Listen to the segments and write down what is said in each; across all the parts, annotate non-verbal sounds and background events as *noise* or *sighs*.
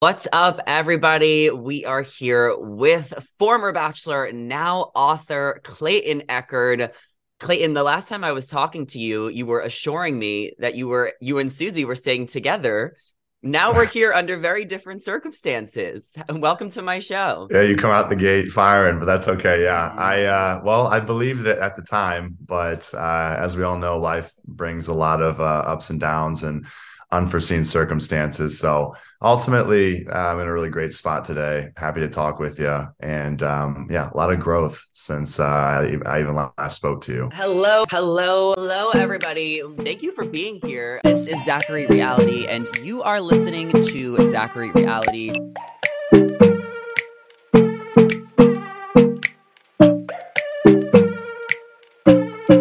What's up, everybody? We are here with former Bachelor, now author Clayton Echard. Clayton, the last time I was talking to you, you were assuring me that you were you and Susie were staying together. Now we're here under very different circumstances. *laughs* Welcome to my show. Yeah, you come out the gate firing, but that's okay. Yeah, I uh, well, I believed it at the time, but uh, as we all know, life brings a lot of uh, ups and downs, and unforeseen circumstances. So ultimately, I'm in a really great spot today. Happy to talk with you. And um, yeah, a lot of growth since uh, I, I even last spoke to you. Hello, hello, hello, everybody. Thank you for being here. This is Zachary Reality, and you are listening to Zachary Reality.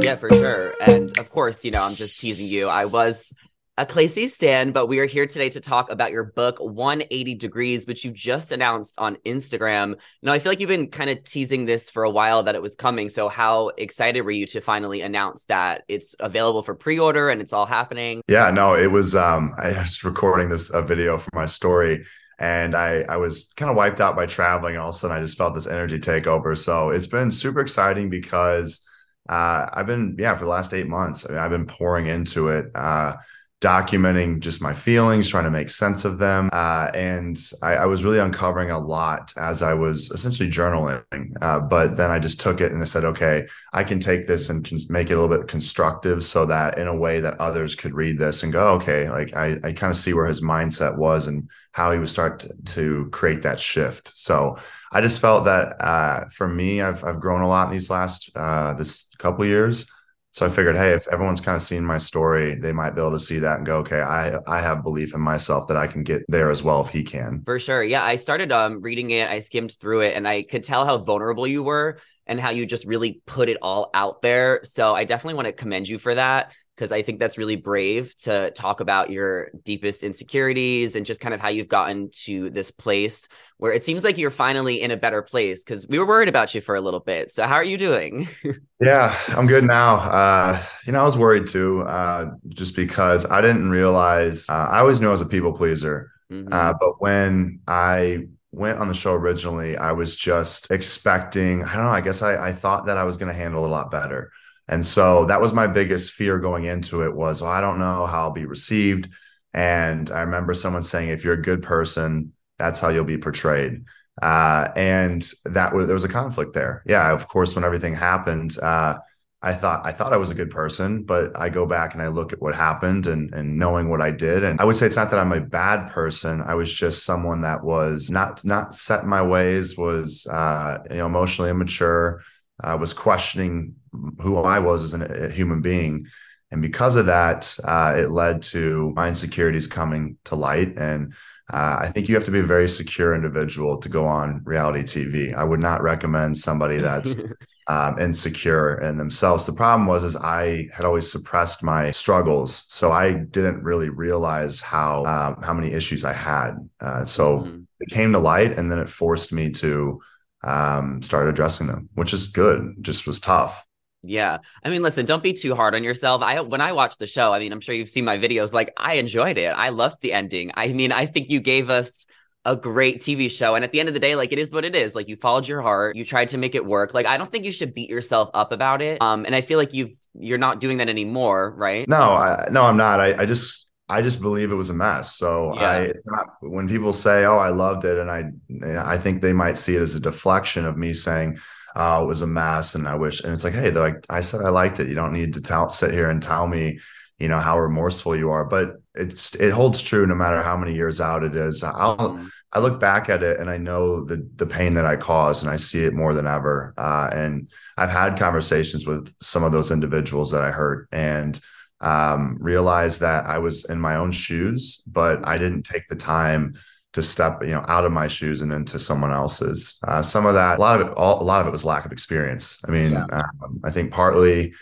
Yeah, for sure. And of course, you know, I'm just teasing you. I was a Clay Stan, but we are here today to talk about your book, 180 Degrees, which you just announced on Instagram. Now, I feel like you've been kind of teasing this for a while that it was coming. So, how excited were you to finally announce that it's available for pre order and it's all happening? Yeah, no, it was, um, I was recording this a video for my story and I, I was kind of wiped out by traveling. And all of a sudden, I just felt this energy take over. So, it's been super exciting because uh, I've been, yeah, for the last eight months, I mean, I've been pouring into it. Uh, documenting just my feelings, trying to make sense of them. Uh, and I, I, was really uncovering a lot as I was essentially journaling. Uh, but then I just took it and I said, okay, I can take this and make it a little bit constructive so that in a way that others could read this and go, okay, like I, I kind of see where his mindset was and how he would start to, to create that shift. So I just felt that uh, for me, I've, I've grown a lot in these last, uh, this couple years. So I figured, hey, if everyone's kind of seen my story, they might be able to see that and go, okay, I I have belief in myself that I can get there as well if he can. For sure. Yeah. I started um reading it, I skimmed through it, and I could tell how vulnerable you were and how you just really put it all out there. So I definitely want to commend you for that because I think that's really brave to talk about your deepest insecurities and just kind of how you've gotten to this place where it seems like you're finally in a better place because we were worried about you for a little bit. So, how are you doing? *laughs* yeah, I'm good now. Uh, you know, I was worried too, uh, just because I didn't realize uh, I always knew I was a people pleaser. Mm-hmm. Uh, but when I went on the show originally, I was just expecting, I don't know, I guess I, I thought that I was going to handle it a lot better. And so that was my biggest fear going into it was, well, I don't know how I'll be received. And I remember someone saying, if you're a good person, that's how you'll be portrayed. Uh, and that was there was a conflict there. Yeah, of course, when everything happened, uh, I thought I thought I was a good person, but I go back and I look at what happened and and knowing what I did, and I would say it's not that I'm a bad person. I was just someone that was not not set in my ways, was uh, you know emotionally immature, uh, was questioning who I was as an, a human being. And because of that, uh, it led to my insecurities coming to light. And uh, I think you have to be a very secure individual to go on reality TV. I would not recommend somebody that's *laughs* um, insecure in themselves. The problem was, is I had always suppressed my struggles, so I didn't really realize how um, how many issues I had. Uh, so mm-hmm. it came to light, and then it forced me to um, start addressing them, which is good. Just was tough. Yeah. I mean, listen, don't be too hard on yourself. I when I watched the show, I mean, I'm sure you've seen my videos, like I enjoyed it. I loved the ending. I mean, I think you gave us a great TV show. And at the end of the day, like it is what it is. Like you followed your heart, you tried to make it work. Like I don't think you should beat yourself up about it. Um, and I feel like you've you're not doing that anymore, right? No, I no, I'm not. I, I just I just believe it was a mess. So yeah. I it's not when people say, "Oh, I loved it," and I I think they might see it as a deflection of me saying, uh, it was a mess and I wish, and it's like, hey, like I said, I liked it. You don't need to tell, sit here and tell me, you know, how remorseful you are, but it's, it holds true no matter how many years out it is. I'll, mm. I look back at it and I know the, the pain that I caused and I see it more than ever. Uh, and I've had conversations with some of those individuals that I hurt and, um, realized that I was in my own shoes, but I didn't take the time to step you know out of my shoes and into someone else's. Uh, some of that a lot of it all, a lot of it was lack of experience. I mean yeah. um, i think partly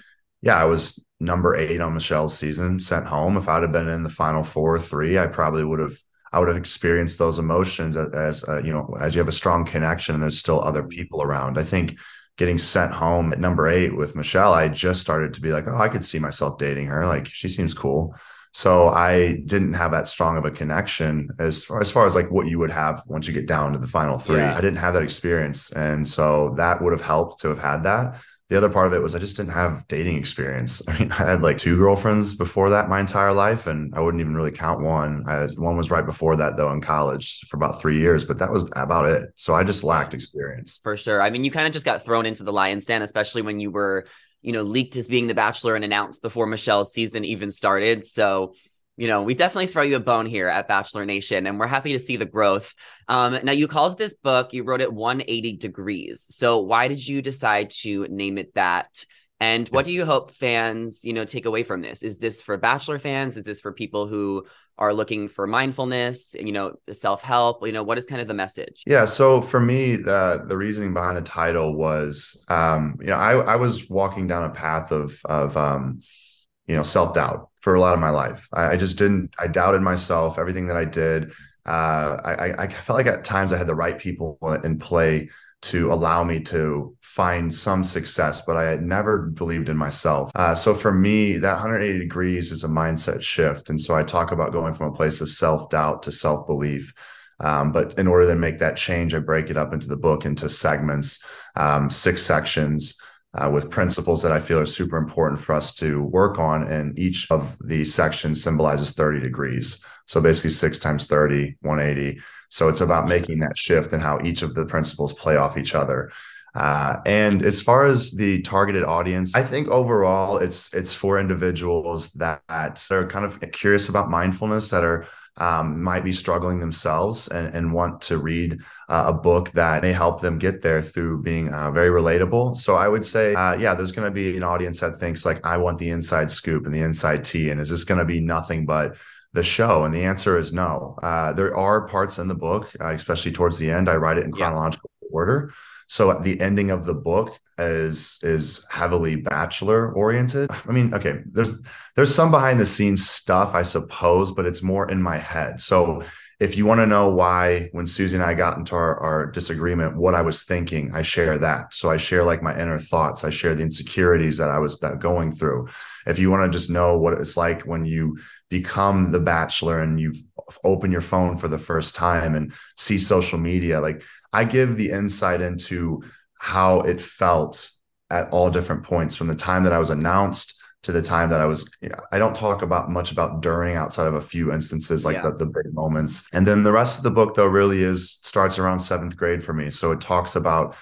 yeah i was number eight on michelle's season sent home. If i'd have been in the final four or three i probably would have i would have experienced those emotions as, as uh, you know as you have a strong connection and there's still other people around. I think getting sent home at number eight with michelle i just started to be like oh i could see myself dating her. Like she seems cool So I didn't have that strong of a connection as far as far as like what you would have once you get down to the final three. Yeah. I didn't have that experience. And so that would have helped to have had that. The other part of it was I just didn't have dating experience. *laughs* I mean, I had like two girlfriends before that my entire life, and I wouldn't even really count one. I, one was right before that, though, in college for about three years, but that was about it. So I just lacked experience. For sure. I mean, you kind of just got thrown into the lion's den, especially when you were you know, leaked as being the Bachelor and announced before Michelle's season even started. So, you know, we definitely throw you a bone here at Bachelor Nation, and we're happy to see the growth. Um, now, you called this book, you wrote it 180 Degrees. So, why did you decide to name it that? And what do you hope fans, you know, take away from this? Is this for Bachelor fans? Is this for people who are looking for mindfulness, you know, self help? You know, what is kind of the message? Yeah. So for me, the the reasoning behind the title was, um, you know, I I was walking down a path of of um, you know, self doubt for a lot of my life. I, I, just didn't. I doubted myself, everything that I did. Uh, I I felt like at times I had the right people in play to allow me to find some success, but I had never believed in myself. Uh, so for me, that 180 degrees is a mindset shift. And so I talk about going from a place of self doubt to self belief. Um, but in order to make that change, I break it up into the book into segments, um, six sections. Uh, with principles that I feel are super important for us to work on. And each of these sections symbolizes 30 degrees. So basically, six times 30, 180. So it's about making that shift and how each of the principles play off each other. Uh, and as far as the targeted audience, I think overall it's it's for individuals that, that are kind of curious about mindfulness, that are um, might be struggling themselves and, and want to read uh, a book that may help them get there through being uh, very relatable. So I would say, uh, yeah, there's going to be an audience that thinks like, I want the inside scoop and the inside tea, and is this going to be nothing but the show? And the answer is no. Uh, there are parts in the book, uh, especially towards the end. I write it in chronological yeah. order. So the ending of the book is is heavily bachelor oriented. I mean, okay, there's there's some behind the scenes stuff, I suppose, but it's more in my head. So if you want to know why when Susie and I got into our, our disagreement, what I was thinking, I share that. So I share like my inner thoughts. I share the insecurities that I was that going through. If you want to just know what it's like when you become the bachelor and you open your phone for the first time and see social media, like I give the insight into how it felt at all different points from the time that I was announced to the time that I was, you know, I don't talk about much about during outside of a few instances like yeah. the, the big moments. And then the rest of the book though really is starts around seventh grade for me. So it talks about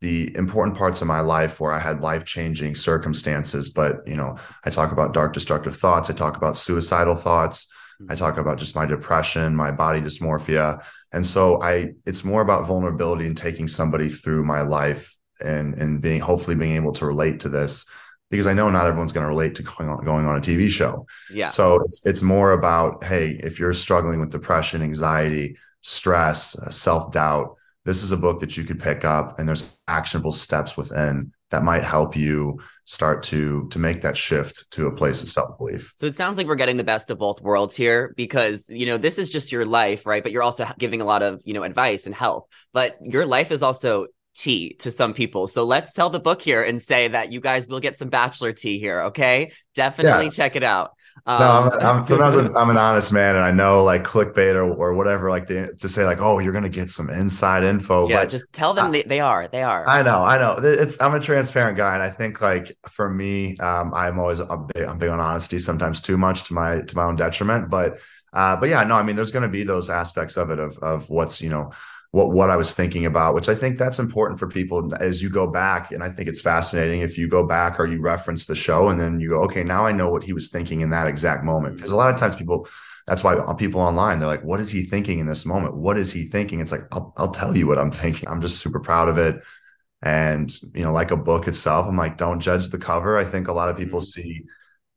the important parts of my life where I had life changing circumstances. But, you know, I talk about dark, destructive thoughts. I talk about suicidal thoughts. I mm-hmm. talk about just my depression, my body dysmorphia. And so I, it's more about vulnerability and taking somebody through my life and, and being, hopefully being able to relate to this because I know not everyone's going to relate to going on, going on a TV show. Yeah. So it's it's more about hey, if you're struggling with depression, anxiety, stress, uh, self doubt, this is a book that you could pick up, and there's actionable steps within that might help you start to to make that shift to a place of self belief. So it sounds like we're getting the best of both worlds here because you know this is just your life, right? But you're also giving a lot of you know advice and help. But your life is also tea to some people. So let's sell the book here and say that you guys will get some bachelor tea here. Okay. Definitely yeah. check it out. Um, no, I'm, I'm sometimes I'm an honest man and I know like clickbait or, or whatever, like to, to say like, oh, you're going to get some inside info. Yeah. But just tell them I, they, they are, they are. I know, I know it's, I'm a transparent guy. And I think like for me, um, I'm always, a big, I'm big on honesty, sometimes too much to my, to my own detriment, but, uh, but yeah, no, I mean, there's going to be those aspects of it of, of what's, you know, what what I was thinking about, which I think that's important for people as you go back. And I think it's fascinating if you go back or you reference the show and then you go, okay, now I know what he was thinking in that exact moment. Because a lot of times people, that's why people online, they're like, what is he thinking in this moment? What is he thinking? It's like, I'll, I'll tell you what I'm thinking. I'm just super proud of it. And, you know, like a book itself, I'm like, don't judge the cover. I think a lot of people mm-hmm. see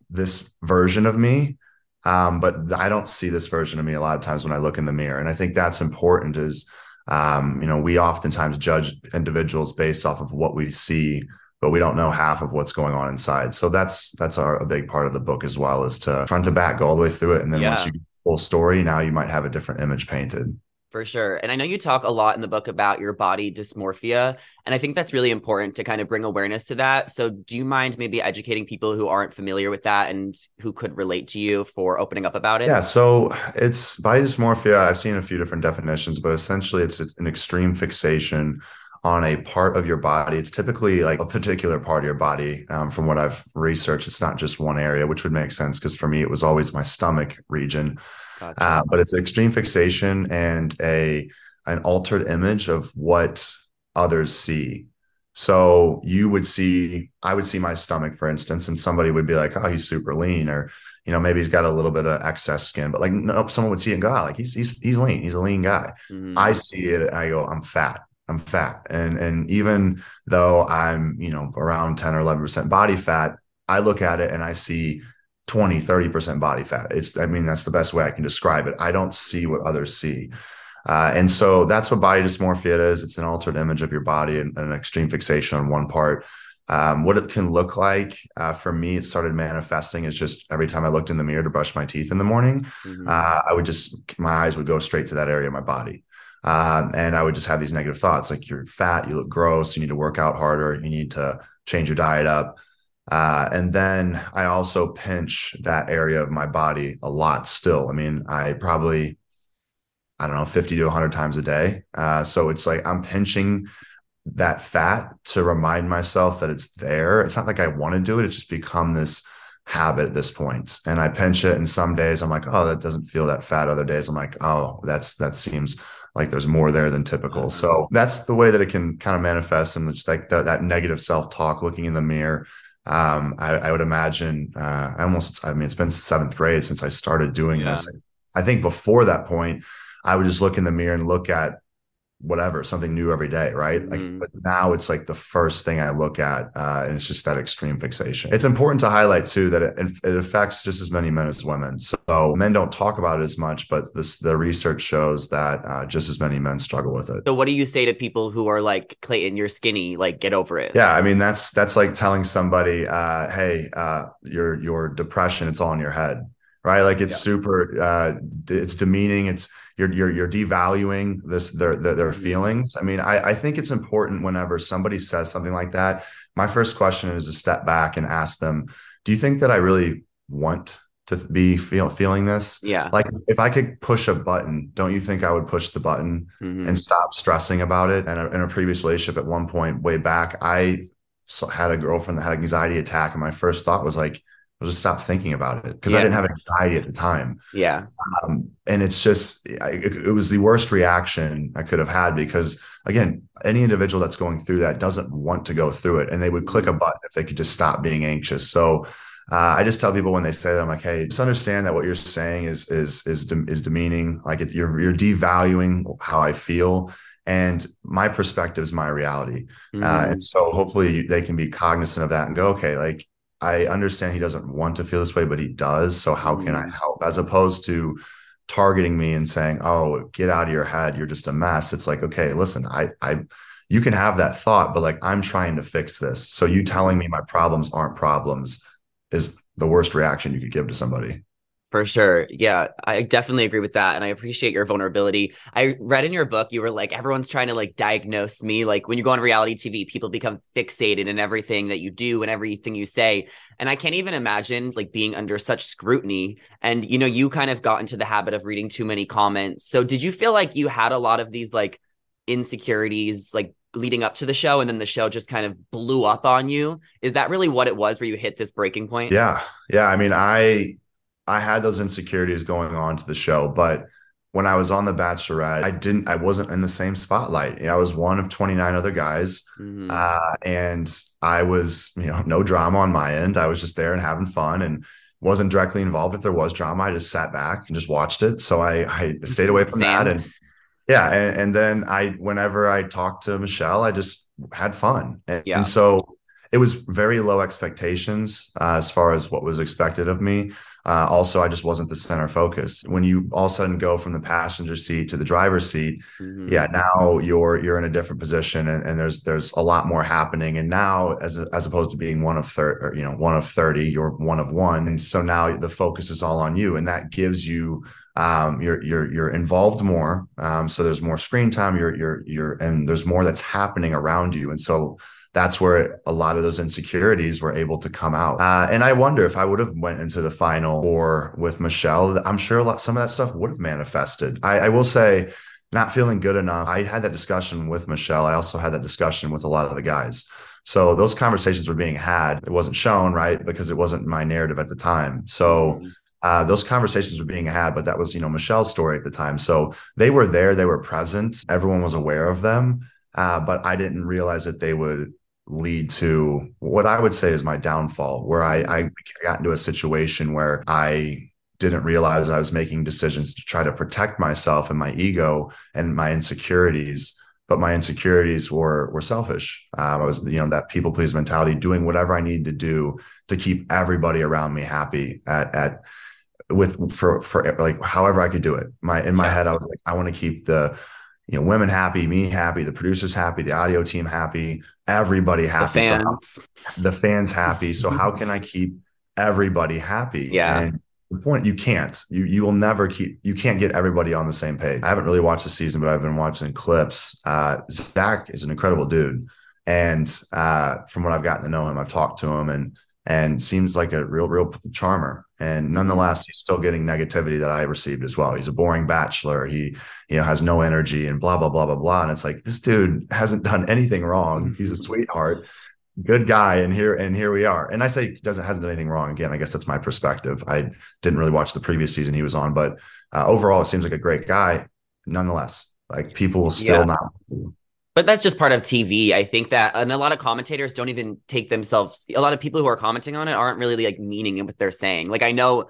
this version of me um, but I don't see this version of me a lot of times when I look in the mirror. And I think that's important is um, you know, we oftentimes judge individuals based off of what we see, but we don't know half of what's going on inside. So that's that's our a big part of the book as well, is to front to back, go all the way through it, and then yeah. once you get the full story, now you might have a different image painted. For sure. And I know you talk a lot in the book about your body dysmorphia. And I think that's really important to kind of bring awareness to that. So, do you mind maybe educating people who aren't familiar with that and who could relate to you for opening up about it? Yeah. So, it's body dysmorphia. I've seen a few different definitions, but essentially, it's an extreme fixation on a part of your body. It's typically like a particular part of your body. Um, from what I've researched, it's not just one area, which would make sense because for me, it was always my stomach region. Gotcha. Uh, but it's extreme fixation and a an altered image of what others see. So you would see, I would see my stomach, for instance, and somebody would be like, "Oh, he's super lean," or you know, maybe he's got a little bit of excess skin. But like, no, someone would see it and go, oh, "Like he's he's he's lean. He's a lean guy." Mm-hmm. I see it and I go, "I'm fat. I'm fat." And and even though I'm you know around ten or eleven percent body fat, I look at it and I see 20 30% body fat. It's i mean that's the best way i can describe it. I don't see what others see. Uh, and so that's what body dysmorphia is. It's an altered image of your body and, and an extreme fixation on one part. Um, what it can look like uh, for me it started manifesting is just every time i looked in the mirror to brush my teeth in the morning mm-hmm. uh, i would just my eyes would go straight to that area of my body. Um, and i would just have these negative thoughts like you're fat you look gross you need to work out harder you need to change your diet up uh, and then I also pinch that area of my body a lot still. I mean, I probably, I don't know, 50 to 100 times a day. Uh, so it's like I'm pinching that fat to remind myself that it's there. It's not like I want to do it, it's just become this habit at this point. And I pinch it, and some days I'm like, oh, that doesn't feel that fat. Other days I'm like, oh, that's that seems like there's more there than typical. Mm-hmm. So that's the way that it can kind of manifest and it's like the, that negative self talk, looking in the mirror um, I, I, would imagine uh, I almost I mean it's been seventh grade since I started doing yeah. this. I think before that point, I would just look in the mirror and look at whatever something new every day right? Like mm. but now it's like the first thing i look at uh, and it's just that extreme fixation. It's important to highlight too that it, it affects just as many men as women. So men don't talk about it as much but this the research shows that uh, just as many men struggle with it. So what do you say to people who are like clayton you're skinny like get over it? Yeah i mean that's that's like telling somebody uh, hey uh, your your depression it's all in your head right? Like it's yeah. super uh, it's demeaning it's you're you're you're devaluing this their their, their mm-hmm. feelings. I mean, I, I think it's important whenever somebody says something like that. My first question is to step back and ask them, "Do you think that I really want to be feel, feeling this. Yeah. Like if I could push a button, don't you think I would push the button mm-hmm. and stop stressing about it? And in a previous relationship, at one point way back, I had a girlfriend that had an anxiety attack, and my first thought was like, I'll just stop thinking about it because yeah. I didn't have anxiety at the time. Yeah. Um, and it's just, it, it, was the worst reaction I could have had because, again, any individual that's going through that doesn't want to go through it and they would click a button if they could just stop being anxious. So, uh, I just tell people when they say that, I'm like, hey, just understand that what you're saying is is is de- is demeaning. Like it, you're you're devaluing how I feel, and my perspective is my reality. Mm-hmm. Uh, and so hopefully they can be cognizant of that and go, okay, like I understand he doesn't want to feel this way, but he does. So how can I mm. help? As opposed to targeting me and saying, "Oh, get out of your head. You're just a mess." It's like, okay, listen, I, I, you can have that thought, but like I'm trying to fix this. So you telling me my problems aren't problems is the worst reaction you could give to somebody. For sure. Yeah, I definitely agree with that. And I appreciate your vulnerability. I read in your book, you were like, everyone's trying to like diagnose me. Like when you go on reality TV, people become fixated in everything that you do and everything you say. And I can't even imagine like being under such scrutiny. And, you know, you kind of got into the habit of reading too many comments. So did you feel like you had a lot of these like insecurities, like leading up to the show and then the show just kind of blew up on you? Is that really what it was where you hit this breaking point? Yeah. Yeah. I mean, I, I had those insecurities going on to the show, but when I was on The Bachelorette, I didn't, I wasn't in the same spotlight. I was one of 29 other guys. Mm-hmm. Uh, and I was, you know, no drama on my end. I was just there and having fun and wasn't directly involved. If there was drama, I just sat back and just watched it. So I, I stayed away from that. And yeah. And, and, then I, whenever I talked to Michelle, I just had fun. And, yeah. and so it was very low expectations uh, as far as what was expected of me. Uh, also, I just wasn't the center focus. When you all of a sudden go from the passenger seat to the driver's seat, mm-hmm. yeah, now you're you're in a different position, and, and there's there's a lot more happening. And now, as as opposed to being one of thirty, you know, one of thirty, you're one of one, and so now the focus is all on you, and that gives you um, you're you're you're involved more. Um, so there's more screen time. You're you're you're and there's more that's happening around you. And so that's where a lot of those insecurities were able to come out. Uh, and I wonder if I would have went into the final or with Michelle, I'm sure a lot some of that stuff would have manifested. I, I will say, not feeling good enough. I had that discussion with Michelle. I also had that discussion with a lot of the guys. So those conversations were being had. It wasn't shown, right? Because it wasn't my narrative at the time. So mm-hmm. uh, those conversations were being had, but that was, you know, Michelle's story at the time. So they were there, they were present, everyone was aware of them. Uh, but I didn't realize that they would lead to what I would say is my downfall, where I, I got into a situation where I didn't realize I was making decisions to try to protect myself and my ego and my insecurities. But my insecurities were were selfish. Um, I was, you know, that people please mentality, doing whatever I needed to do to keep everybody around me happy at at with for for like however I could do it. My in my yeah. head, I was like, I want to keep the you know women happy me happy the producers happy the audio team happy everybody happy the fans, so how, the fans happy. So *laughs* how can i keep everybody happy? Yeah. And the point you can't. You you will never keep you can't get everybody on the same page. I haven't really watched the season but i've been watching clips. Uh zach is an incredible dude. And uh from what i've gotten to know him i've talked to him and and seems like a real, real charmer. And nonetheless, he's still getting negativity that I received as well. He's a boring bachelor. He, you know, has no energy and blah, blah, blah, blah, blah. And it's like, this dude hasn't done anything wrong. He's a sweetheart, good guy. And here, and here we are. And I say doesn't, hasn't done anything wrong. Again, I guess that's my perspective. I didn't really watch the previous season he was on, but uh, overall, it seems like a great guy. Nonetheless, like people will still yeah. not but that's just part of TV. I think that, and a lot of commentators don't even take themselves. A lot of people who are commenting on it aren't really like meaning what they're saying. Like I know,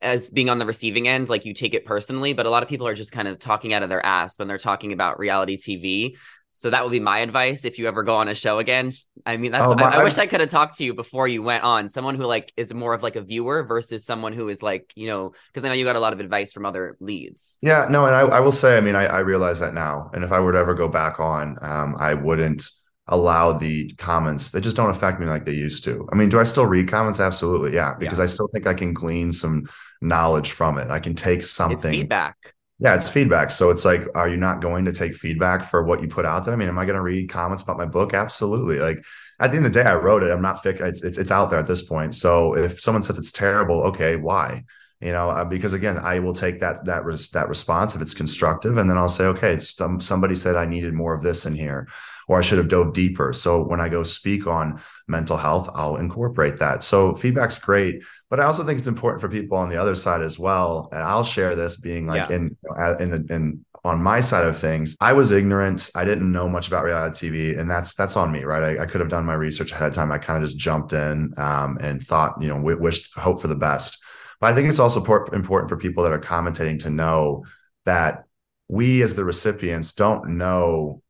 as being on the receiving end, like you take it personally, but a lot of people are just kind of talking out of their ass when they're talking about reality TV. So that would be my advice if you ever go on a show again. I mean, that's oh, my, I, I, wish I could have talked to you before you went on. Someone who like is more of like a viewer versus someone who is like, you know, because I know you got a lot of advice from other leads. Yeah, no, and I, I will say, I mean, I, I realize that now. And if I were to ever go back on, um, I wouldn't allow the comments. They just don't affect me like they used to. I mean, do I still read comments? Absolutely. Yeah. Because yeah. I still think I can glean some knowledge from it. I can take something it's feedback yeah, it's feedback. So it's like, are you not going to take feedback for what you put out there? I mean, am I going to read comments about my book? Absolutely. Like at the end of the day, I wrote it. I'm not fix. It's, it's, it's out there at this point. So if someone says it's terrible, okay, why? You know, uh, because again, I will take that that res- that response if it's constructive, and then I'll say, okay, some somebody said I needed more of this in here, or I should have dove deeper. So when I go speak on mental health, I'll incorporate that. So feedback's great, but I also think it's important for people on the other side as well. And I'll share this being like yeah. in in the in on my side of things, I was ignorant. I didn't know much about reality TV, and that's that's on me, right? I, I could have done my research ahead of time. I kind of just jumped in um, and thought, you know, w- wished, hope for the best. But I think it's also important for people that are commentating to know that we, as the recipients, don't know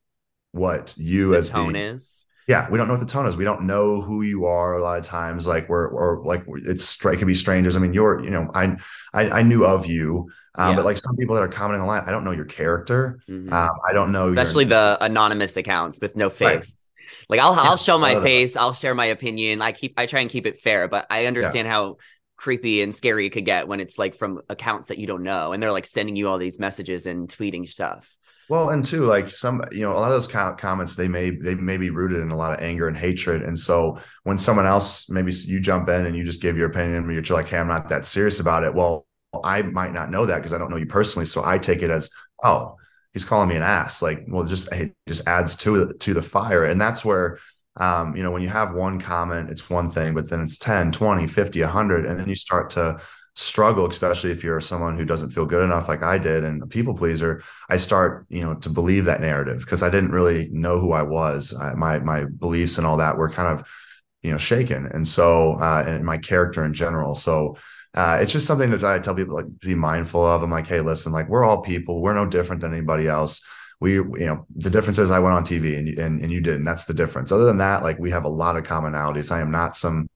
what you the as tone the is. Yeah, we don't know what the tone is. We don't know who you are a lot of times. Like we're or like it's it can be strangers. I mean, you're you know I I, I knew of you, um, yeah. but like some people that are commenting online, I don't know your character. Mm-hmm. Um, I don't know, especially your... the anonymous accounts with no face. Right. Like I'll I'll show my face, I'll share my opinion. I keep I try and keep it fair, but I understand yeah. how creepy and scary it could get when it's like from accounts that you don't know and they're like sending you all these messages and tweeting stuff. Well, and two, like some, you know, a lot of those comments, they may they may be rooted in a lot of anger and hatred. And so when someone else, maybe you jump in and you just give your opinion, you're like, "Hey, I'm not that serious about it." Well, I might not know that because I don't know you personally, so I take it as, "Oh, he's calling me an ass." Like, well, just it just adds to to the fire, and that's where um, you know, when you have one comment, it's one thing, but then it's 10, 20, 50, 100, and then you start to struggle, especially if you're someone who doesn't feel good enough, like I did, and a people pleaser. I start, you know, to believe that narrative because I didn't really know who I was. I, my my beliefs and all that were kind of, you know, shaken, and so uh, and my character in general. So uh, it's just something that I tell people like be mindful of. I'm like, hey, listen, like we're all people. We're no different than anybody else we you know the difference is i went on tv and, and and you didn't that's the difference other than that like we have a lot of commonalities i am not some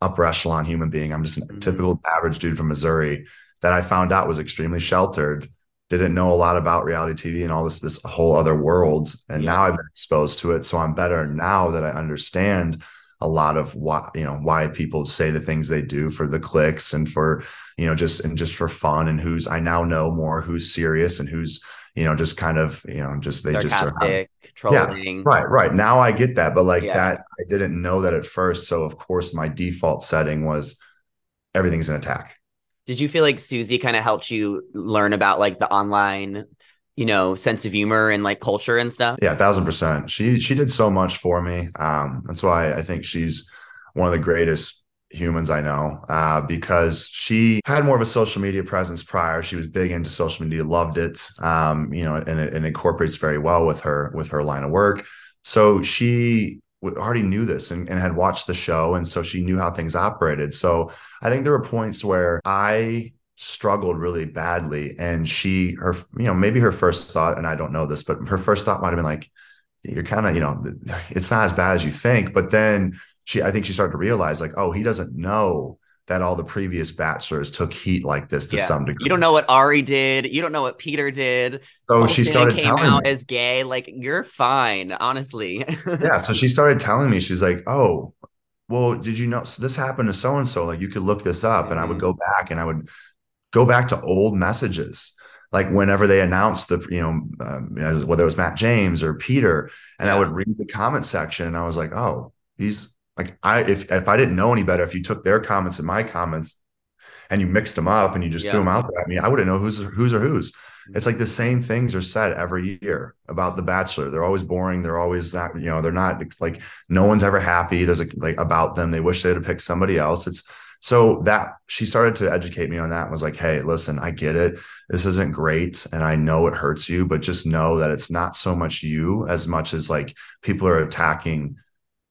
upper echelon human being i'm just a mm-hmm. typical average dude from missouri that i found out was extremely sheltered didn't know a lot about reality tv and all this this whole other world and yeah. now i've been exposed to it so i'm better now that i understand a lot of why you know why people say the things they do for the clicks and for you know just and just for fun and who's I now know more who's serious and who's you know just kind of you know just they just are trolling. Yeah, right, right. Now I get that, but like yeah. that I didn't know that at first. So of course my default setting was everything's an attack. Did you feel like Susie kind of helped you learn about like the online you know sense of humor and like culture and stuff yeah thousand percent she she did so much for me um that's why i think she's one of the greatest humans i know uh because she had more of a social media presence prior. She was big into social media loved it um you know and it, incorporates very well with her with her line of work. So she already knew this and, and had watched the show and so she knew how things operated. So i think there were points where i struggled really badly and she her you know maybe her first thought and i don't know this but her first thought might have been like you're kind of you know it's not as bad as you think but then she i think she started to realize like oh he doesn't know that all the previous bachelors took heat like this to yeah. some degree. You don't know what Ari did. You don't know what Peter did. So she started came telling out me. as gay. Like you're fine, honestly. *laughs* yeah. So she started telling me, she's like, "Oh, well, did you know so this happened to so and so? Like you could look this up." Mm-hmm. And I would mm-hmm. go back and I would go back to old messages like whenever they announced the you know uh, whether it was matt james or peter and yeah. i would read the comment section and i was like oh these like i if if i didn't know any better if you took their comments and my comments and you mixed them up and you just yeah. threw them out at me, i wouldn't know who's who's or who's mm-hmm. it's like the same things are said every year about the bachelor they're always boring they're always not you know they're not like no one's ever happy there's a, like about them they wish they'd have picked somebody else it's so that she started to educate me on that and was like, hey, listen, I get it. This isn't great. And I know it hurts you, but just know that it's not so much you as much as like people are attacking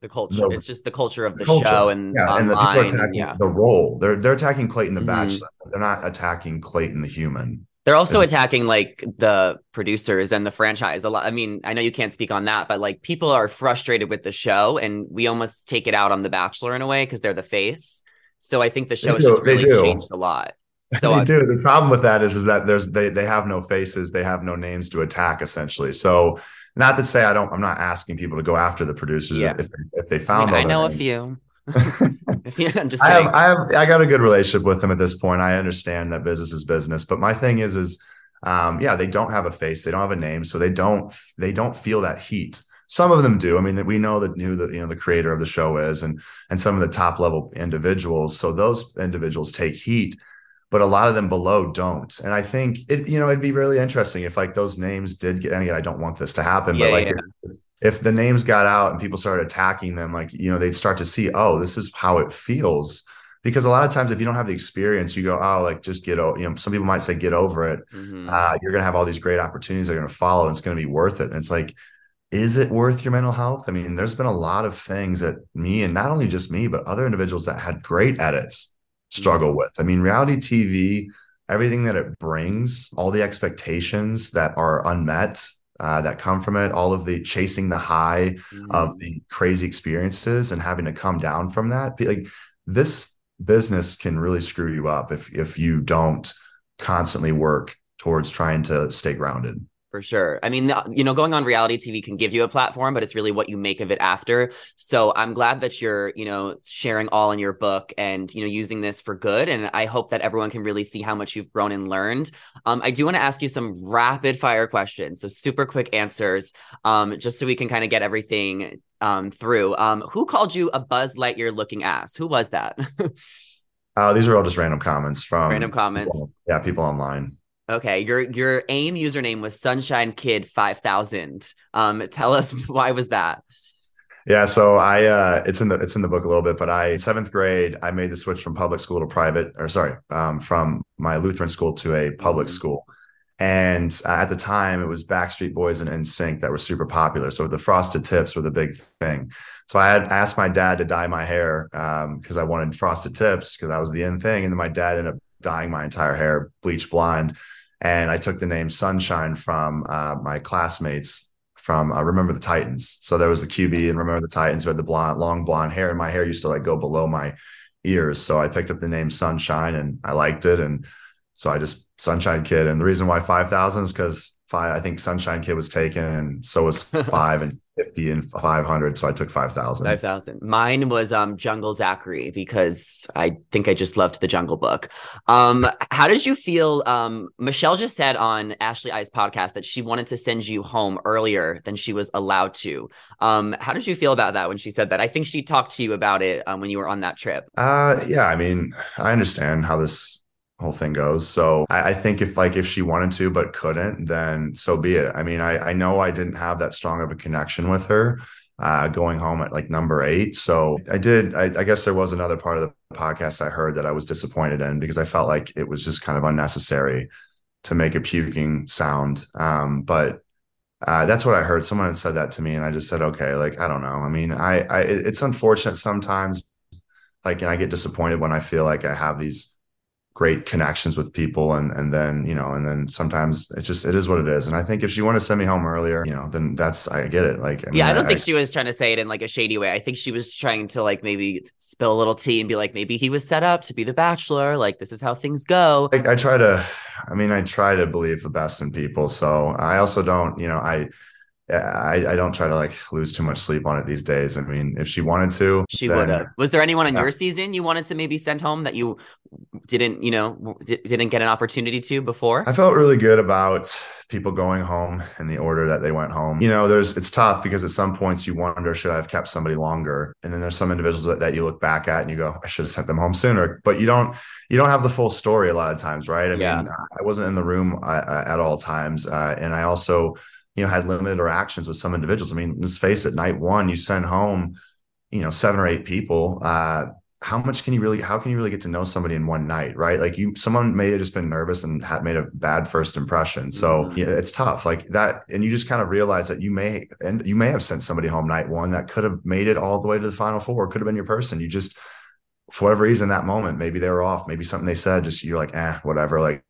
the culture. The, it's just the culture of the, culture. show and yeah, online, and the people are attacking yeah. the role. They're they're attacking Clayton the mm-hmm. Bachelor. They're not attacking Clayton the human. They're also attacking like the producers and the franchise a lot. I mean, I know you can't speak on that, but like people are frustrated with the show, and we almost take it out on the Bachelor in a way because they're the face. So I think the show has just really changed a lot. *laughs* So they I, do. The problem with that is, is that there's they they have no faces, they have no names to attack essentially. So not to say I don't, I'm not asking people to go after the producers yeah. if, if they found. I, mean, I know names. a few. *laughs* *laughs* I'm just I have, I have, I got a good relationship with them at this point. I understand that business is business, but my thing is, is, um, yeah, they don't have a face, they don't have a name, so they don't, they don't feel that heat. Some of them do. I mean, we know that who the you know the creator of the show is, and and some of the top level individuals. So those individuals take heat, but a lot of them below don't. And I think it you know it'd be really interesting if like those names did get. And again, I don't want this to happen, yeah, but like. Yeah. If, if the names got out and people started attacking them, like, you know, they'd start to see, oh, this is how it feels because a lot of times if you don't have the experience you go oh like just get over you know some people might say get over it mm-hmm. uh, you're going to have all these great opportunities that are going to follow and it's going to be worth it and it's like is it worth your mental health? I mean, there's been a lot of things that me and not only just me, but other individuals that had great edits struggle mm-hmm. with. I mean, reality TV, everything that it brings, all the expectations that are unmet uh, that come from it, all of the chasing the high mm-hmm. of the crazy experiences and having to come down from that. Like this business can really screw you up if if you don't constantly work towards trying to stay grounded for sure. I mean, you know, going on reality TV can give you a platform, but it's really what you make of it after. So I'm glad that you're, you know, sharing all in your book and, you know, using this for good. And I hope that everyone can really see how much you've grown and learned. Um, I do want to ask you some rapid fire questions. So super quick answers, um, just so we can kind of get everything um, through. Um, who called you a Buzz Lightyear looking ass? Who was that? *laughs* uh, these are all just random comments from random comments. People, yeah, people online. Okay, your your AIM username was Sunshine Kid five thousand. Um, tell us *laughs* why was that? Yeah, so I uh, it's in the it's in the book a little bit, but I seventh grade I made the switch from public school to private, or sorry, um, from my Lutheran school to a public mm-hmm. school. And uh, at the time, it was Backstreet Boys and NSYNC that were super popular. So the frosted tips were the big thing. So I had asked my dad to dye my hair because um, I wanted frosted tips because that was the end thing. And then my dad ended up dyeing my entire hair bleach blonde and I took the name Sunshine from uh, my classmates from uh, Remember the Titans. So there was the QB and Remember the Titans who had the blonde, long blonde hair, and my hair used to like go below my ears. So I picked up the name Sunshine, and I liked it, and so I just Sunshine Kid. And the reason why five thousand is because five, I think Sunshine Kid was taken, and so was *laughs* five, and 50 and 500 so i took 5000 5000 mine was um jungle zachary because i think i just loved the jungle book. Um how did you feel um michelle just said on ashley i's podcast that she wanted to send you home earlier than she was allowed to. Um how did you feel about that when she said that? I think she talked to you about it um, when you were on that trip. Uh yeah i mean i understand how this whole thing goes. So I, I, think if like if she wanted to but couldn't, then so be it. I mean, I I know I didn't have that strong of a connection with her uh, going home at like number eight. So I did. I, I guess there was another part of the podcast I heard that I was disappointed in because I felt like it was just kind of unnecessary to make a puking sound. Um, but uh, that's what I heard. Someone had said that to me, and I just said, okay, like I don't know. I mean, I, I it's unfortunate sometimes. Like, and I get disappointed when I feel like I have these great connections with people and and then you know and then sometimes it just it is what it is. And i think if she wanted to send me home earlier you know then that's i get it. Like I mean, yeah i don't I, think she was trying to say it in like a shady way. I think she was trying to like maybe spill a little tea and be like maybe he was set up to be the bachelor. Like this is how things go. I, I try to i mean i try to believe the best in people. So i also don't you know i I, I don't try to like lose too much sleep on it these days. I mean, if she wanted to, she would have. Was there anyone in yeah. your season you wanted to maybe send home that you didn't, you know, didn't get an opportunity to before? I felt really good about people going home in the order that they went home. You know, there's it's tough because at some points you wonder should I have kept somebody longer, and then there's some individuals that, that you look back at and you go I should have sent them home sooner, but you don't you don't have the full story a lot of times, right? I yeah. mean, I wasn't in the room uh, at all times, uh, and I also you know, had limited interactions with some individuals. I mean, let's face it, night one, you send home, you know, seven or eight people. Uh, how much can you really how can you really get to know somebody in one night right like you someone may have just been nervous and had made a bad first impression so mm-hmm. yeah, it's tough like that and you just kind of realize that you may and you may have sent somebody home night one that could have made it all the way to the final four could have been your person you just for whatever reason that moment maybe they were off maybe something they said just you're like eh whatever like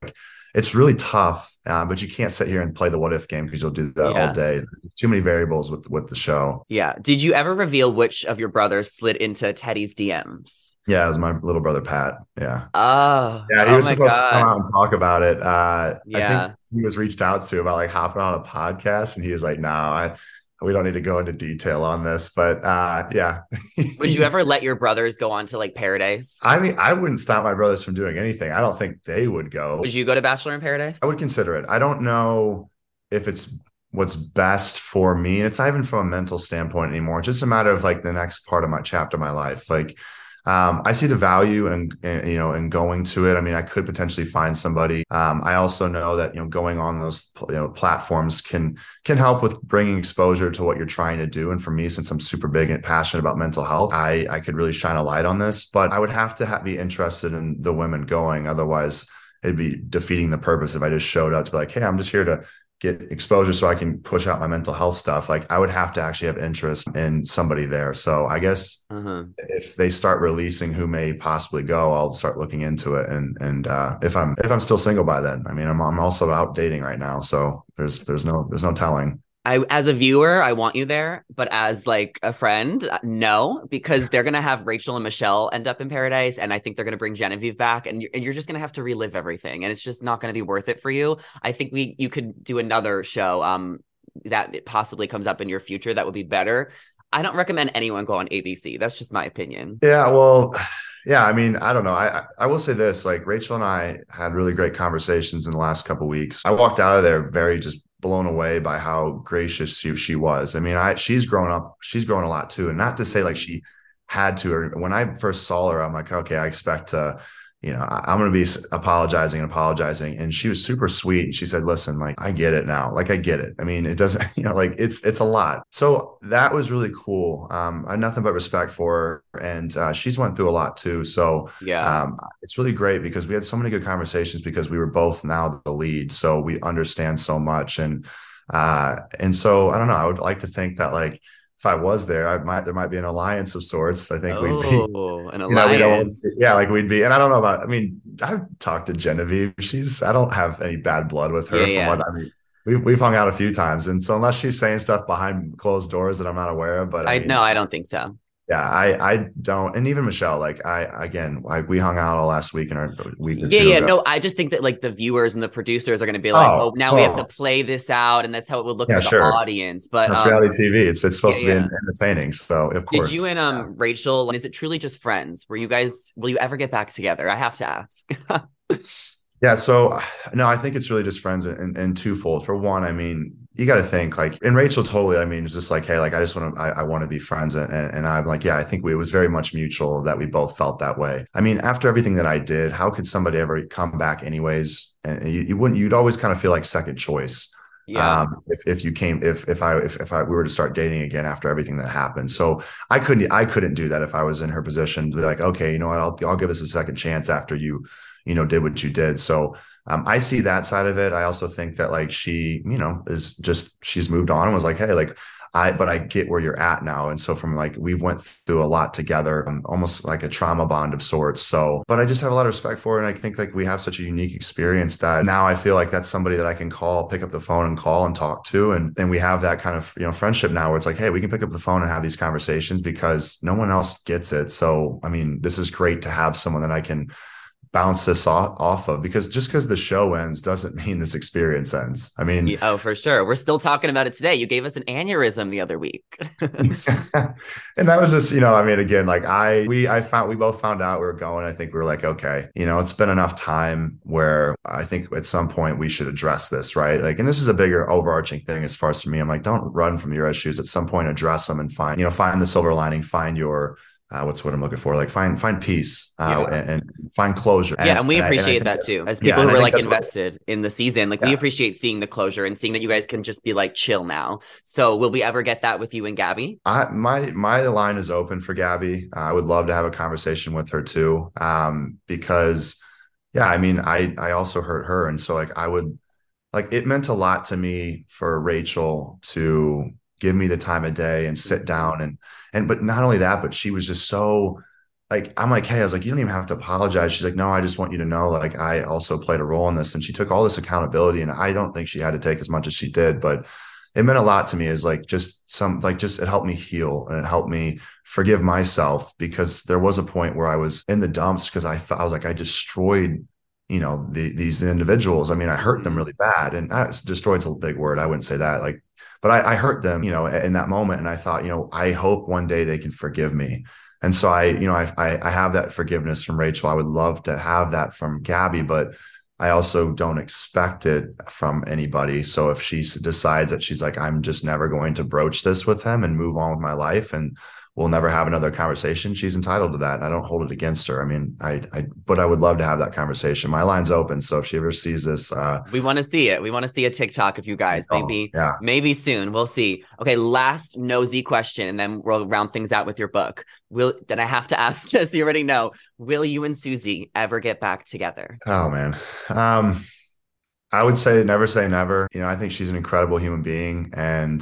it's really tough uh, but you can't sit here and play the what if game because you'll do that yeah. all day. too many variables with with the show. Yeah. Did you ever reveal which of your brothers slid into Teddy's DMs? Yeah, it was my little brother Pat. Yeah. Oh. Yeah, he oh was supposed God. to come out and talk about it. Uh, yeah. I think he was reached out to about like hopping on a podcast, and he was like, "No, I." we don't need to go into detail on this, but uh, yeah. *laughs* Would you ever let your brothers go on to like Paradise? I mean, I wouldn't stop my brothers from doing anything. I don't think they would go. Would you go to Bachelor in Paradise? I would consider it. I don't know if it's what's best for me. And It's not even from a mental standpoint anymore. It's just a matter of like the next part of my chapter of my life. Like um, I see the value and you know in going to it. I mean, I could potentially find somebody. Um, I also know that you know going on those you know platforms can can help with bringing exposure to what you're trying to do. And for me, since I'm super big and passionate about mental health, I I could really shine a light on this. But I would have to ha- be interested in the women going, otherwise it'd be defeating the purpose if I just showed up to be like, hey, I'm just here to get exposure so I can push out my mental health stuff, like I would have to actually have interest in somebody there. So I guess uh-huh. if they start releasing who may possibly go, I'll start looking into it. And and uh, if I'm if I'm still single by then, I mean I'm I'm also out dating right now, so there's there's no there's no telling. I as a viewer, I want you there, but as like a friend, uh, no, because they're gonna have Rachel and Michelle end up in paradise, and I think they're gonna bring Genevieve back, and you're, and you're just gonna have to relive everything, and it's just not gonna be worth it for you. I think we you could do another show um that possibly comes up in your future that would be better. I don't recommend anyone go on ABC. That's just my opinion. Yeah, well, yeah, I mean, I don't know. I I will say this: like Rachel and I had really great conversations in the last couple weeks. I walked out of there very just blown away by how gracious she, she was. I mean, I she's grown up, she's grown a lot too. And not to say like she had to, or when I first saw her, I'm like, okay, I expect to you know, I, am going to be apologizing and apologizing. And she was super sweet. She said, listen, like, I get it now. Like, I get it. I mean, it doesn't, *laughs* you know, like it's, it's a lot. So that was really cool. Um, I had nothing but respect for her. And uh, she's went through a lot too. So yeah, um, it's really great because we had so many good conversations because we were both now the lead. So we understand so much. And, uh, and so I don't know, I would like to think that like, if I was there, I might there might be an alliance of sorts. I think oh, we'd be oh, an *laughs* alliance. Know, yeah, like we'd be. And I don't know about. I mean, I've talked to Genevieve. She's. I don't have any bad blood with her. Yeah, from yeah. what I mean, we've we've hung out a few times, and so unless she's saying stuff behind closed doors that I'm not aware of, but I, I mean, no, I don't think so. Yeah, I I don't, and even Michelle, like I again, like we hung out all last week and our week yeah, yeah. ago. No, I just think that like the viewers and the producers are going to be like, oh, Oh, now we have oh. to play this out, and that's how it would look Yeah, for the sure. audience. But um, reality TV. It's it's supposed yeah, to be entertaining. So of course. did you and um Rachel? Is it truly just friends? Were you guys? Will you ever get back together? I have to ask. *laughs* Yeah, so *sighs* no, I think it's really just friends and, and twofold. For one, I mean, you got to think like, and Rachel totally, I mean, it's just like, hey, like, I just want to, I, I want to be friends. And, and, I'm like, yeah, I think we, it was very much mutual that we both felt that way. I mean, after everything that I did, how could somebody ever come back anyways? And you, you wouldn't, you'd always kind of feel like second choice. yeah, um if, if you came if if i if, if i we were to start dating again after everything that happened so i couldn't i couldn't do that if i was in her position to be like okay you know what i'll, I'll give this a second chance after you you know did what you did so um, i see that side of it i also think that like she you know is just she's moved on and was like hey like I, but I get where you're at now. And so from like, we've went through a lot together, um, almost like a trauma bond of sorts. So, but I just have a lot of respect for her. And I think like we have such a unique experience that now I feel like that's somebody that I can call, pick up the phone and call and talk to. And then we have that kind of, you know, friendship now where it's like, Hey, we can pick up the phone and have these conversations because no one else gets it. So, I mean, this is great to have someone that I can bounce this off, off of because just because the show ends doesn't *laughs* mean this experience ends. I mean, oh, for sure. We're still talking about it today. You gave us an aneurysm the other week. *laughs* *laughs* and that was just, you know, I mean, again, like I, we, I found, we both found out we were going. I think we were like, okay, you know, it's been enough time where I think at some point we should address this, right? Like, and this is a bigger overarching thing as far as for me. I'm like, don't run from your issues. At some point, address them and find, you know, find the silver lining, find your, uh, what's what I'm looking for? Like find find peace uh, Yeah. and, and find closure. yeah, and we I- I appreciate think that too. As people and who are like that's what- invested in the season, like we appreciate seeing the closure and seeing that you guys can just be like chill now. So will we ever get that with you and Gabby? I my my line is open for Gabby. Uh, I would love to have a conversation with her too, um, because yeah, I mean, I I also hurt her, and so like I would like it meant a lot to me for Rachel to give me the time of day and sit down and and but not only that, but she was just so like I'm like, hey, I was like, you don't even have to apologize. She's like, no, I just want you to know, like, I also played a role in this, and she took all this accountability, and I don't think she had to take as much as she did, but it meant a lot to me as like just some like just it helped me heal and it helped me forgive myself because there was a point where I was in the dumps because I I was like I destroyed you know the, these individuals. I mean I hurt them Mhm. really bad and uh, destroyed's a big word. I wouldn't say that like but I, I hurt them you know in that moment and I thought you know I hope one day they can forgive me. And so I you know I I, I have that forgiveness from Rachel. I would love to have that from Gabby, but I also don't expect it from anybody. So if she decides that she's like, I'm just never going to broach this with him and move on with my life and we'll never have another conversation, she's entitled to that. And I don't hold it against her. I mean, I, I, but I would love to have that conversation. My line's open. So if she ever sees this, uh, We want to see it. We want to see a TikTok of you guys. oh, Maybe yeah. maybe soon. We'll see. Okay, last nosy question, and then we'll round things out with your book. Will then I have to *laughs* ask this, you already know. Will you and Susie ever get back together? Oh man. Um, I would say never say never. You know, I think she's an incredible human being and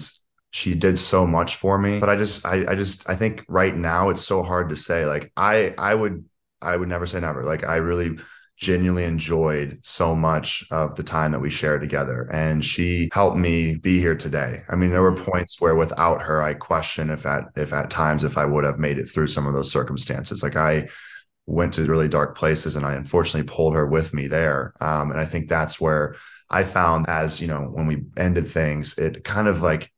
she did so much for me. But I just I I just I think right now it's so hard to say. Like I I would I would never say never. Like I really genuinely enjoyed so much of the time that we shared together and she helped me be here today. I mean there were points where without her I question if at if at times if I would have made it through some of those circumstances. Like I went to really dark places and I unfortunately pulled her with me there. Um, and I think that's where I found as, you know, when we ended things, it kind of like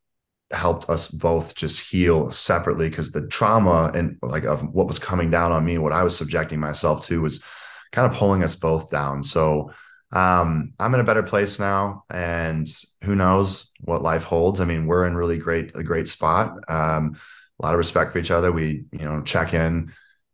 helped us both just heal separately because the trauma and like of what was coming down on me, what I was subjecting myself to was kind of pulling us both down. So um, I'm in a better place now and who knows what life holds. I mean, we're in really great, a great spot. Um, a lot of respect for each other. We, you know, check in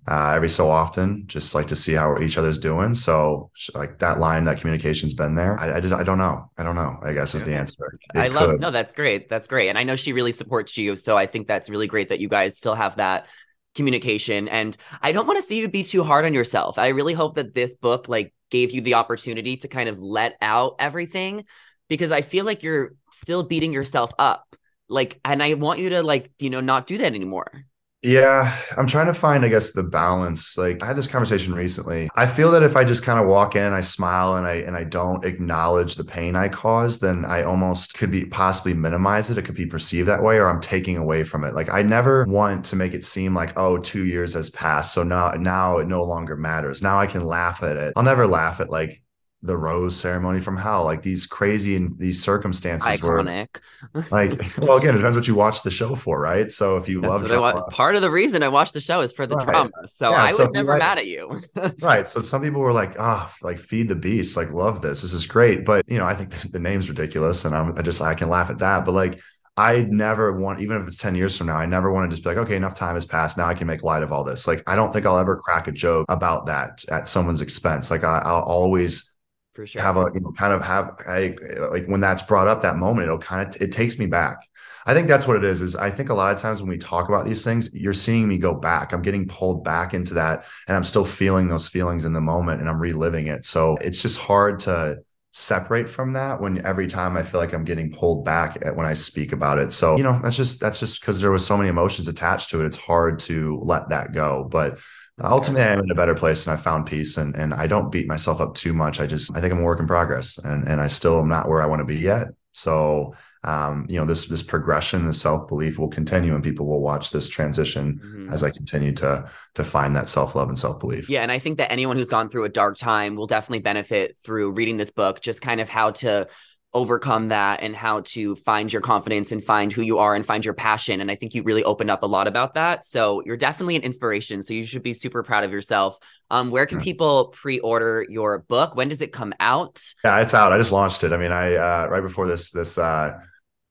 uh, every so often, just like to see how each other's doing. So like that line, that communication's been there. I, I just, I don't know. I don't know. I guess is the answer. It I love could. no, that's great. That's great. And I know she really supports you. So I think that's really great that you guys still have that communication. And I don't want to see you be too hard on yourself. I really hope that this book like gave you the opportunity to kind of let out everything because I feel like you're still beating yourself up. Like, and I want you to like, you know, not do that anymore. Yeah, I'm trying to find, I guess, the balance. Like I had this conversation recently. I feel that if I just kind of walk in, I smile and I and I don't acknowledge the pain I caused, then I almost could be possibly minimize it. It could be perceived that way, or I'm taking away from it. Like I never want to make it seem like, oh, two years has passed. So now now it no longer matters. Now I can laugh at it. I'll never laugh at like the rose ceremony from hell, like these crazy and these circumstances iconic. Were, like, *laughs* well, again, it depends what you watch the show for, right? So if you That's love drama, part of the reason I watched the show is for the right. drama. So yeah, I so was never like, mad at you. *laughs* right. So some people were like, ah, oh, like feed the beast, like love this. This is great. But you know, I think the, *laughs* the name's ridiculous, and I'm I just I can laugh at that. But like I never want, even if it's 10 years from now, I never want to just be like, okay, enough time has passed. Now I can make light of all this. Like, I don't think I'll ever crack a joke about that at someone's expense. Like, I, will always for sure. Have a you know kind of have I like when that's brought up that moment, it'll kind of it takes me back. I think that's what it is. Is I think a lot of times when we talk about these things, you're seeing me go back. I'm getting pulled back into that, and I'm still feeling those feelings in the moment, and I'm reliving it. So it's just hard to separate from that when every time I feel like I'm getting pulled back at when I speak about it. So you know that's just that's just because there was so many emotions attached to it. It's hard to let that go, but that's ultimately I'm in a better place and I found peace and and I don't beat myself up too much. I just I think I'm a work in progress and and I still am not where I want to be yet. So um, you know, this this progression, the self belief will continue, and people will watch this transition mm-hmm. as I continue to to find that self love and self belief. Yeah, and I think that anyone who's gone through a dark time will definitely benefit through reading this book. Just kind of how to overcome that and how to find your confidence and find who you are and find your passion. And I think you really opened up a lot about that. So you're definitely an inspiration. So you should be super proud of yourself. Um, where can yeah. people pre-order your book? When does it come out? Yeah, it's out. I just launched it. I mean, I uh, right before this this uh,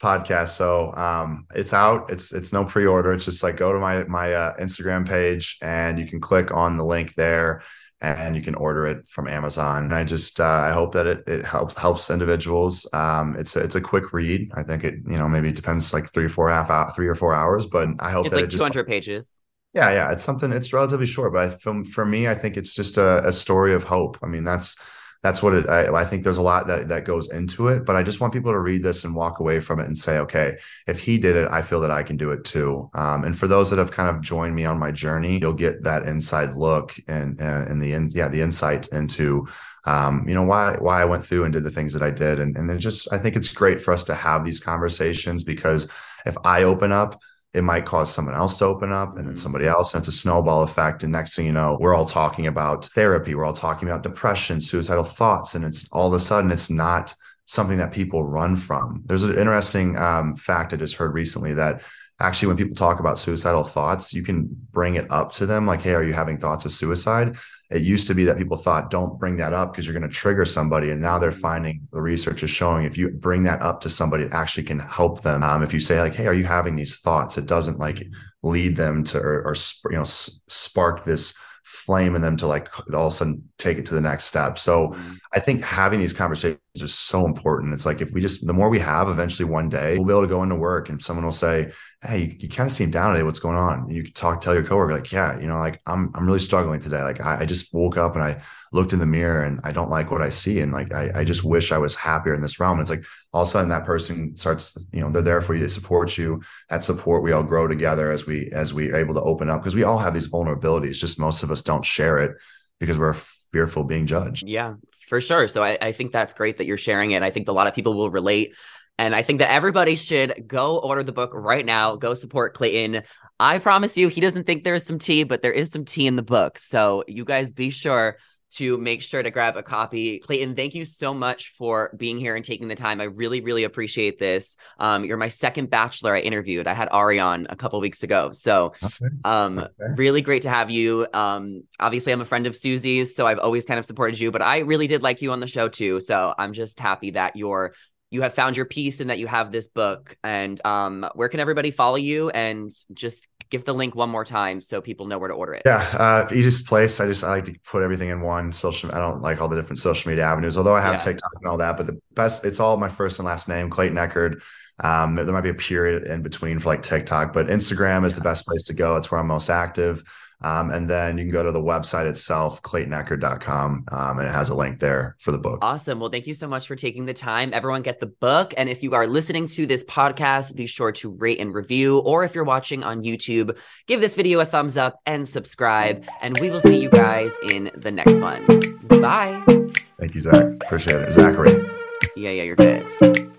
podcast. So um, it's out. It's it's no pre-order. It's just like go to my my uh, Instagram page and you can click on the link there and you can order it from Amazon. And I just uh, I hope that it it helps helps individuals. Um, it's a, it's a quick read. I think it you know maybe it depends like three or four half hour, three or four hours, but I hope it's that like 200 pages. Yeah, yeah, it's something. It's relatively short, but I, for, for me, I think it's just a, a story of hope. I mean, that's that's what it I, I, think there's a lot that that goes into it but i just want people to read this and walk away from it and say okay if he did it i feel that i can do it too. Um, and for those that have kind of joined me on my journey you'll get that inside look and and, and the in, yeah the insight into um, you know why why i went through and did the things that i did. And and it just i think it's great for us to have these conversations because if i open up it might cause someone else to open up and then mm-hmm. somebody else. And it's a snowball effect. And next thing you know, we're all talking about therapy. We're all talking about depression, suicidal thoughts. And it's all of a sudden, it's not something that people run from. There's an interesting um, fact I just heard recently that actually when people talk about suicidal thoughts you can bring it up to them like hey are you having thoughts of suicide it used to be that people thought don't bring that up because you're going to trigger somebody and now they're mm-hmm. finding the research is showing if you bring that up to somebody it actually can help them um, if you say like hey are you having these thoughts it doesn't like lead them to or, or you know spark this flame in them to like all of a sudden take it to the next step. So mm-hmm. I think having these conversations is so important. It's like if we just the more we have, eventually one day we'll be able to go into work and someone will say, Hey, you, you kind of seem down today. What's going on? You can talk, tell your coworker, like, yeah, you know, like I'm I'm really struggling today. Like I, I just woke up and I looked in the mirror and I don't like what I see. And like I, I just wish I was happier in this realm. And it's like all of a sudden that person starts, you know, they're there for you, they support you. That support, we all grow together as we as we are able to open up because we all have these vulnerabilities. Just most of us don't share it because we're fearful being judged. Yeah, for sure. So I, I think that's great that you're sharing it. I think a lot of people will relate. And I think that everybody should go order the book right now. Go support Clayton. I promise you, he doesn't think there's some tea, but there is some tea in the book. So you guys be sure to make sure to grab a copy. Clayton, thank you so much for being here and taking the time. I really, really appreciate this. Um, you're my second bachelor I interviewed. I had Arie on a couple weeks ago. So okay. Um, okay. really great to have you. Um, obviously, I'm a friend of Susie's, so I've always kind of supported you, but I really did like you on the show too. So I'm just happy that you're you have found your peace and that you have this book. And um, where can everybody follow you? And just give the link one more time so people know where to order it. Yeah, uh, easiest place. I just I like to put everything in one social. I don't like all the different social media avenues, although I have yeah. TikTok and all that. But the best, it's all my first and last name, Clayton Echard. Um, there, there, might be a period in between for like TikTok, but Instagram is the best place to go. It's where I'm most active. Um, and then you can go to the website itself, claytonechard.com, um, and it has a link there for the book. Awesome. Well, thank you so much for taking the time. Everyone get the book. And if you are listening to this podcast, be sure to rate and review. Or if you're watching on YouTube, give this video a thumbs up and subscribe. And we will see you guys in the next one. Bye. Thank you, Zach. Appreciate it. Zachary. Yeah, yeah, you're good.